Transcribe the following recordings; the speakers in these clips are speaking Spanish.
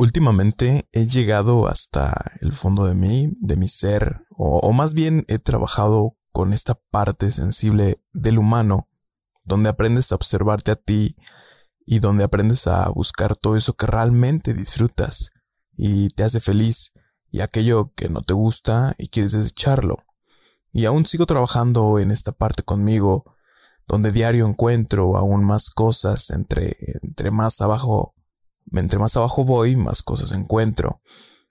Últimamente he llegado hasta el fondo de mí, de mi ser, o, más bien he trabajado con esta parte sensible del humano, donde aprendes a observarte a ti y donde aprendes a buscar todo eso que realmente disfrutas y te hace feliz y aquello que no te gusta y quieres desecharlo. Y aún sigo trabajando en esta parte conmigo, donde diario encuentro aún más cosas entre, entre más abajo entre más abajo voy, más cosas encuentro.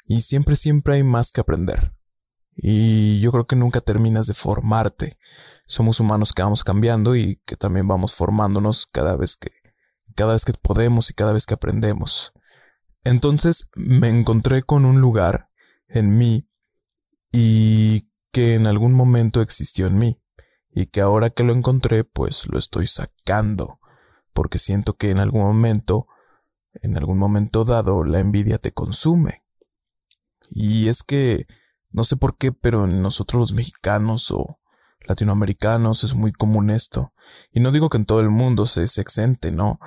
Y siempre, siempre hay más que aprender. Y yo creo que nunca terminas de formarte. Somos humanos que vamos cambiando y que también vamos formándonos cada vez que, cada vez que podemos y cada vez que aprendemos. Entonces me encontré con un lugar en mí y que en algún momento existió en mí y que ahora que lo encontré pues lo estoy sacando porque siento que en algún momento en algún momento dado la envidia te consume. Y es que, no sé por qué, pero en nosotros los mexicanos o latinoamericanos es muy común esto. Y no digo que en todo el mundo se, se exente, ¿no?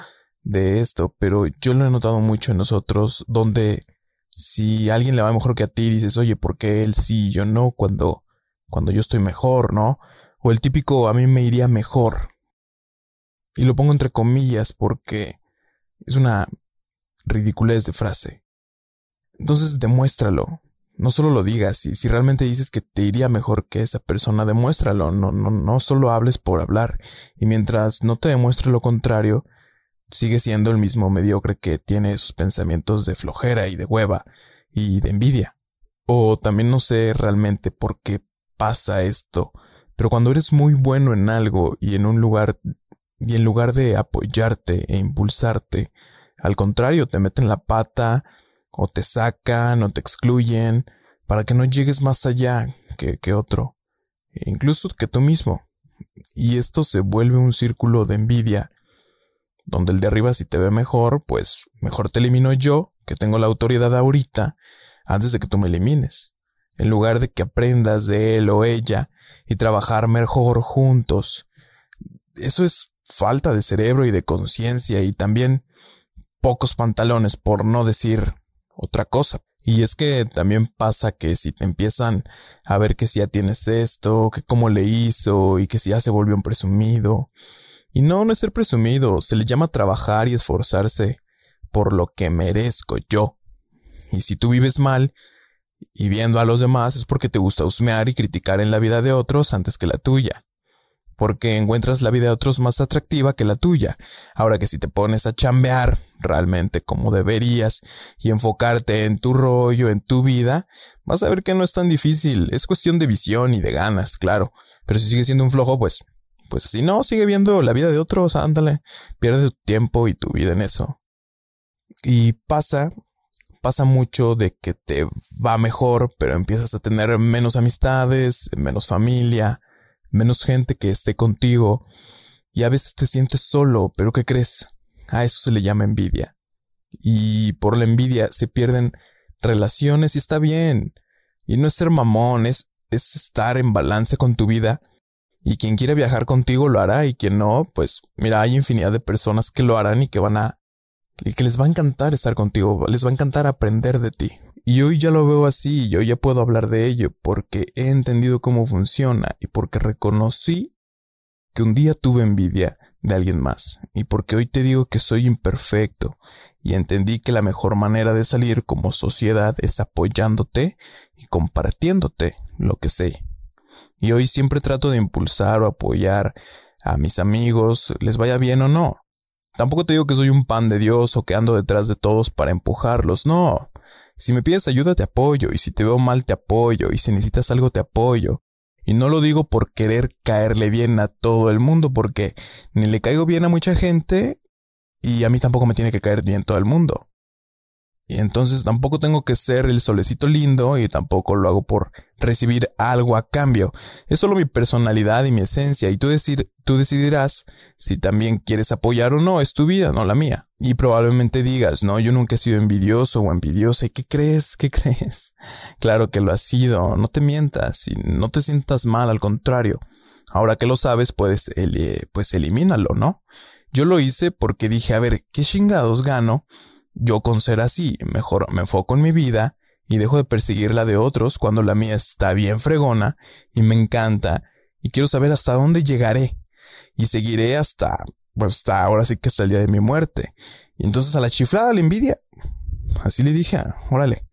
De esto, pero yo lo he notado mucho en nosotros, donde si alguien le va mejor que a ti, dices, oye, ¿por qué él sí y yo no? Cuando, cuando yo estoy mejor, ¿no? O el típico, a mí me iría mejor. Y lo pongo entre comillas porque es una ridiculez de frase. Entonces demuéstralo. No solo lo digas, y si realmente dices que te iría mejor que esa persona, demuéstralo, no, no, no solo hables por hablar, y mientras no te demuestre lo contrario, sigue siendo el mismo mediocre que tiene esos pensamientos de flojera y de hueva y de envidia. O también no sé realmente por qué pasa esto, pero cuando eres muy bueno en algo y en un lugar y en lugar de apoyarte e impulsarte, al contrario, te meten la pata, o te sacan, o te excluyen, para que no llegues más allá que, que otro, e incluso que tú mismo. Y esto se vuelve un círculo de envidia, donde el de arriba si te ve mejor, pues mejor te elimino yo, que tengo la autoridad ahorita, antes de que tú me elimines, en lugar de que aprendas de él o ella y trabajar mejor juntos. Eso es falta de cerebro y de conciencia y también pocos pantalones, por no decir otra cosa. Y es que también pasa que si te empiezan a ver que si ya tienes esto, que cómo le hizo y que si ya se volvió un presumido. Y no, no es ser presumido, se le llama trabajar y esforzarse por lo que merezco yo. Y si tú vives mal y viendo a los demás es porque te gusta husmear y criticar en la vida de otros antes que la tuya porque encuentras la vida de otros más atractiva que la tuya. Ahora que si te pones a chambear realmente como deberías y enfocarte en tu rollo, en tu vida, vas a ver que no es tan difícil. Es cuestión de visión y de ganas, claro. Pero si sigues siendo un flojo, pues, pues si no, sigue viendo la vida de otros, ándale. Pierde tu tiempo y tu vida en eso. Y pasa, pasa mucho de que te va mejor, pero empiezas a tener menos amistades, menos familia, menos gente que esté contigo y a veces te sientes solo, pero ¿qué crees? A eso se le llama envidia. Y por la envidia se pierden relaciones y está bien. Y no es ser mamón, es, es estar en balance con tu vida. Y quien quiere viajar contigo lo hará y quien no, pues mira, hay infinidad de personas que lo harán y que van a y que les va a encantar estar contigo, les va a encantar aprender de ti. Y hoy ya lo veo así, yo ya puedo hablar de ello porque he entendido cómo funciona y porque reconocí que un día tuve envidia de alguien más y porque hoy te digo que soy imperfecto y entendí que la mejor manera de salir como sociedad es apoyándote y compartiéndote lo que sé. Y hoy siempre trato de impulsar o apoyar a mis amigos, les vaya bien o no. Tampoco te digo que soy un pan de Dios o que ando detrás de todos para empujarlos, no. Si me pides ayuda te apoyo, y si te veo mal te apoyo, y si necesitas algo te apoyo. Y no lo digo por querer caerle bien a todo el mundo, porque ni le caigo bien a mucha gente, y a mí tampoco me tiene que caer bien todo el mundo. Y entonces tampoco tengo que ser el solecito lindo y tampoco lo hago por recibir algo a cambio. Es solo mi personalidad y mi esencia y tú, tú decidirás si también quieres apoyar o no. Es tu vida, no la mía. Y probablemente digas, no, yo nunca he sido envidioso o envidiosa. ¿Y qué crees? ¿Qué crees? Claro que lo has sido. No te mientas y no te sientas mal, al contrario. Ahora que lo sabes, pues, pues elimínalo, ¿no? Yo lo hice porque dije, a ver, ¿qué chingados gano yo con ser así, mejor me enfoco en mi vida y dejo de perseguir la de otros cuando la mía está bien fregona y me encanta y quiero saber hasta dónde llegaré y seguiré hasta, pues hasta ahora sí que hasta el día de mi muerte. Y entonces a la chiflada la envidia. Así le dije, órale,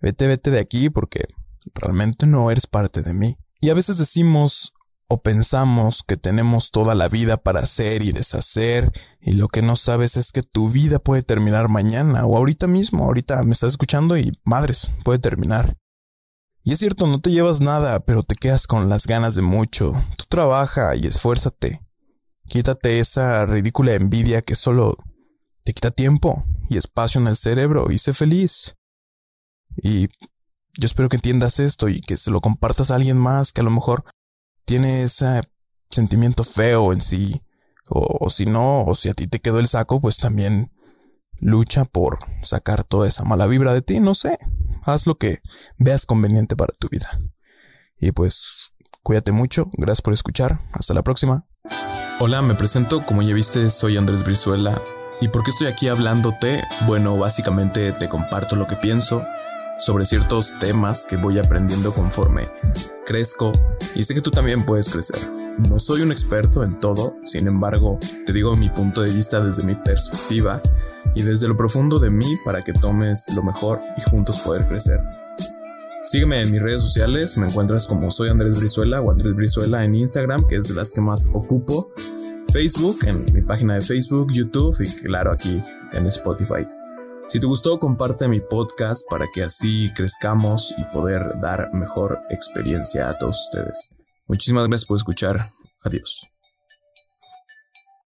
vete, vete de aquí porque realmente no eres parte de mí. Y a veces decimos o pensamos que tenemos toda la vida para hacer y deshacer y lo que no sabes es que tu vida puede terminar mañana o ahorita mismo, ahorita me estás escuchando y madres, puede terminar. Y es cierto, no te llevas nada, pero te quedas con las ganas de mucho. Tú trabaja y esfuérzate. Quítate esa ridícula envidia que solo te quita tiempo y espacio en el cerebro y sé feliz. Y yo espero que entiendas esto y que se lo compartas a alguien más que a lo mejor tiene ese sentimiento feo en sí. O, si no, o si a ti te quedó el saco, pues también lucha por sacar toda esa mala vibra de ti, no sé. Haz lo que veas conveniente para tu vida. Y pues, cuídate mucho, gracias por escuchar, hasta la próxima. Hola, me presento, como ya viste, soy Andrés Brizuela. ¿Y por qué estoy aquí hablándote? Bueno, básicamente te comparto lo que pienso sobre ciertos temas que voy aprendiendo conforme crezco y sé que tú también puedes crecer. No soy un experto en todo, sin embargo, te digo mi punto de vista desde mi perspectiva y desde lo profundo de mí para que tomes lo mejor y juntos poder crecer. Sígueme en mis redes sociales, me encuentras como soy Andrés Brizuela o Andrés Brizuela en Instagram, que es de las que más ocupo, Facebook, en mi página de Facebook, YouTube y claro aquí en Spotify. Si te gustó, comparte mi podcast para que así crezcamos y poder dar mejor experiencia a todos ustedes. Muchísimas gracias por escuchar. Adiós.